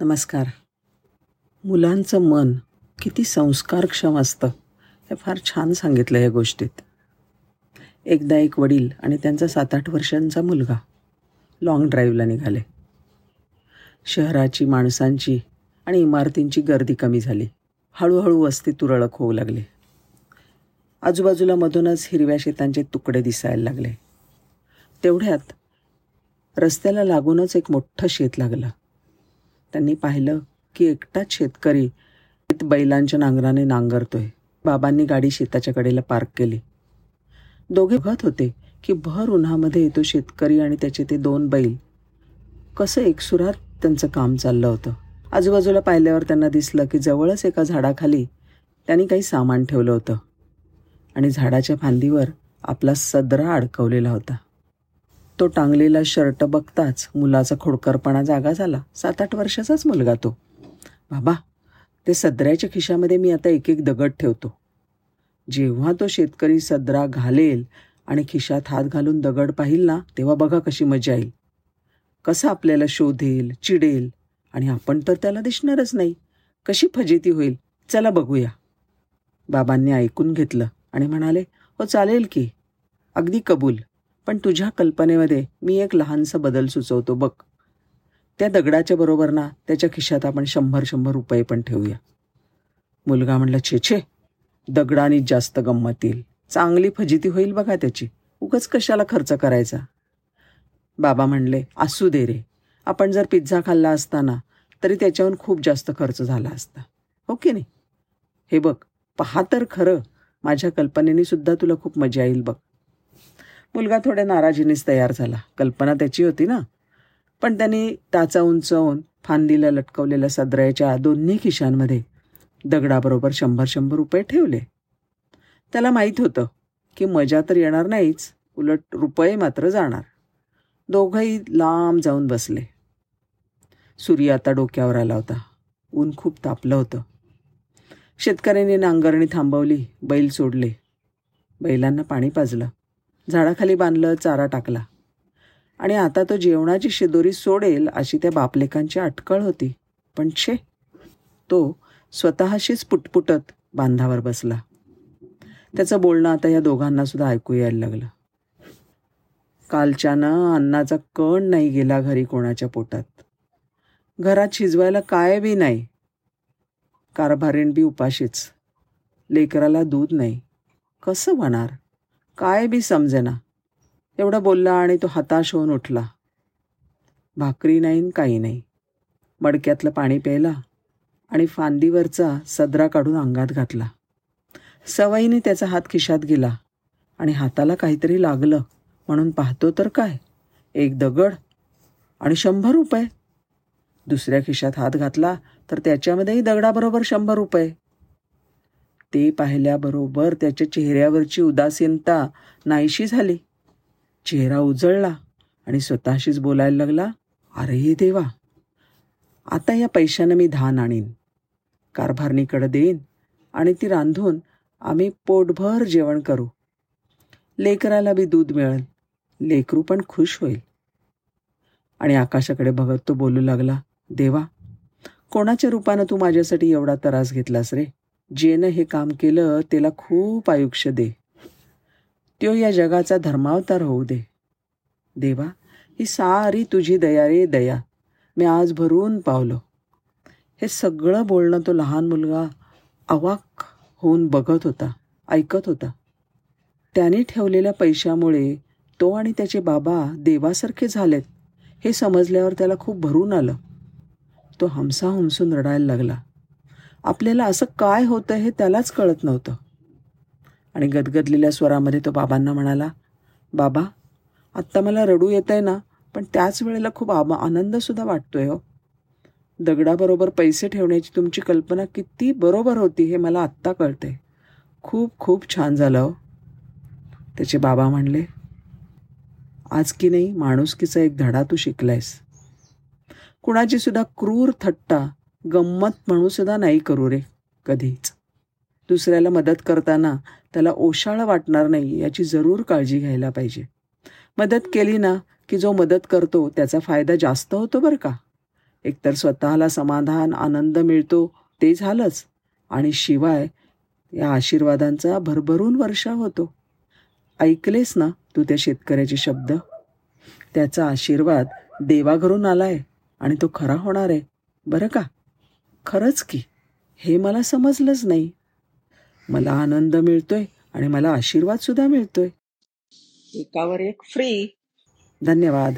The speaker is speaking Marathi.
नमस्कार. मुलांचं मन किती संस्कारक्षम असतं हे फार छान सांगितलं या गोष्टीत. एकदा एक वडील आणि त्यांचा सात आठ वर्षांचा मुलगा लाँग ड्राईव्हला निघाले. शहराची माणसांची आणि इमारतींची गर्दी कमी झाली. हळूहळू वस्ती तुरळक होऊ लागली. आजूबाजूला मधूनच हिरव्या शेतांचे तुकडे दिसायला लागले. तेवढ्यात रस्त्याला लागूनच एक मोठं शेत लागलं. त्यांनी पाहिलं की एकटाच शेतकरी बैलांच्या नांगराने नांगरतोय. बाबांनी गाडी शेताच्या कडेला पार्क केली. दोघे बघत होते की भर उन्हामध्ये तो शेतकरी आणि त्याचे ते दोन बैल कसं एकसुरात त्यांचं काम चाललं होतं. आजूबाजूला पाहिल्यावर त्यांना दिसलं की जवळच एका झाडाखाली त्यांनी काही सामान ठेवलं होतं आणि झाडाच्या फांदीवर आपला सदरा अडकवलेला होता. तो टांगलेला शर्ट बघताच मुलाचा खोडकरपणा जागा झाला. सात आठ वर्षाचाच मुलगा तो. बाबा ते सदऱ्याच्या खिशामध्ये मी आता एक एक दगड ठेवतो. जेव्हा तो शेतकरी सदरा घालेल आणि खिशात हात घालून दगड पाहिल ना तेव्हा बघा कशी मजा येईल. कसं आपल्याला शोधेल चिडेल आणि आपण तर त्याला दिसणारच नाही. कशी फजेती होईल. चला बघूया. बाबांनी ऐकून घेतलं आणि म्हणाले हो चालेल की. अगदी कबूल. पण तुझ्या कल्पनेमध्ये मी एक लहानसा बदल सुचवतो बघ. त्या दगडाच्या बरोबर ना त्याच्या खिशात आपण शंभर शंभर रुपये पण ठेवूया. मुलगा म्हणला छे छे दगडानीच जास्त गंमत येईल. चांगली फजिती होईल बघा त्याची. उगच कशाला खर्च करायचा? बाबा म्हणले असू दे रे. आपण जर पिझ्झा खाल्ला असताना तरी त्याच्याहून खूप जास्त खर्च झाला असता. हो की नाही? हे बघ पहा तर खरं. माझ्या कल्पनेने सुद्धा तुला खूप मजा येईल बघ. मुलगा थोड्या नाराजीनेच तयार झाला. कल्पना त्याची होती ना. पण त्यांनी टाचा उंचावून फांदीला लटकवलेल्या सदऱ्याच्या दोन्ही खिशांमध्ये दगडाबरोबर शंभर शंभर रुपये ठेवले. त्याला माहीत होतं की मजा तर येणार नाहीच उलट रुपये मात्र जाणार. दोघंही लांब जाऊन बसले. सूर्य आता डोक्यावर आला होता. ऊन खूप तापलं होतं. शेतकऱ्यांनी नांगरणी थांबवली बैल सोडले. बैलांना पाणी पाजलं. झाडाखाली बांधलं चारा टाकला. आणि आता तो जेवणाची शिदोरी सोडेल अशी त्या बापलेकांची अटकळ होती. पण छे तो स्वतःशीच पुटपुटत बांधावर बसला. त्याचं बोलणं आता या दोघांना सुद्धा ऐकू यायला लागलं. कालच्यानं अन्नाचा कण नाही गेला घरी कोणाच्या पोटात. घरात शिजवायला काय बी नाही. कारभारीण बी उपाशीच. लेकराला दूध नाही. कसं होणार? काय बी समजेना. एवढं बोलला आणि तो हताश होऊन उठला. भाकरी नाही काही नाही. मडक्यातलं पाणी प्यायला आणि फांदीवरचा सदरा काढून अंगात घातला. सवयीने त्याचा हात खिशात गेला आणि हाताला काहीतरी लागलं म्हणून पाहतो तर काय? एक दगड आणि शंभर रुपये. दुसऱ्या खिशात हात घातला तर त्याच्यामध्येही दगडाबरोबर शंभर रुपये. ते पाहिल्याबरोबर त्याच्या चेहऱ्यावरची उदासीनता नाहीशी झाली. चेहरा उजळला आणि स्वतःशीच बोलायला लागला अरे देवा आता या पैशानं मी धान आणीन कारभारणीकडं देईन आणि ती रांधून आम्ही पोटभर जेवण करू. लेकराला बी दूध मिळेल लेकरू पण खुश होईल. आणि आकाशाकडे बघत तो बोलू लागला देवा कोणाच्या रूपानं तू माझ्यासाठी एवढा त्रास घेतलास रे? जेनं हे काम केलं त्याला खूप आयुष्य दे. त्यो या जगाचा धर्मावतार होऊ दे. देवा ही सारी तुझी दया रे दया. मी आज भरून पावलो. हे सगळं बोलणं तो लहान मुलगा अवाक होऊन बघत होता ऐकत होता. त्याने ठेवलेल्या पैशामुळे तो आणि त्याचे बाबा देवासारखे झालेत हे समजल्यावर त्याला खूप भरून आलं. तो हमसा हमसून रडायला लागला. आपल्याला असं काय होतं हे त्यालाच कळत नव्हतं. आणि गदगदलेल्या स्वरामध्ये तो बाबांना म्हणाला बाबा आत्ता मला रडू येत आहे ना पण त्याच वेळेला खूप आबा आनंदसुद्धा वाटतोय हो. दगडाबरोबर पैसे ठेवण्याची तुमची कल्पना किती बरोबर होती हे मला आत्ता कळते खूप खूप छान झालं हो. त्याचे बाबा म्हणले आज की नाही माणुसकीचा एक धडा तू शिकलायस. कुणाची सुद्धा क्रूर थट्टा गंमत म्हणूनसुद्धा नाही करू रे कधीच. दुसऱ्याला मदत करताना त्याला ओशाळं वाटणार नाही याची जरूर काळजी घ्यायला पाहिजे. मदत केली ना की जो मदत करतो त्याचा फायदा जास्त होतो बरं का? एकतर स्वतःला समाधान आनंद मिळतो ते झालंच. आणि शिवाय या आशीर्वादांचा भरभरून वर्षा होतो. ऐकलेस ना तू त्या शेतकऱ्याचे शब्द? त्याचा आशीर्वाद देवाघरून आलाय आणि तो खरा होणार आहे बरं का? खरंच की? हे मला समजलंच नाही. मला आनंद मिळतोय आणि मला आशीर्वाद सुद्धा मिळतोय. एकावर एक फ्री धन्यवाद.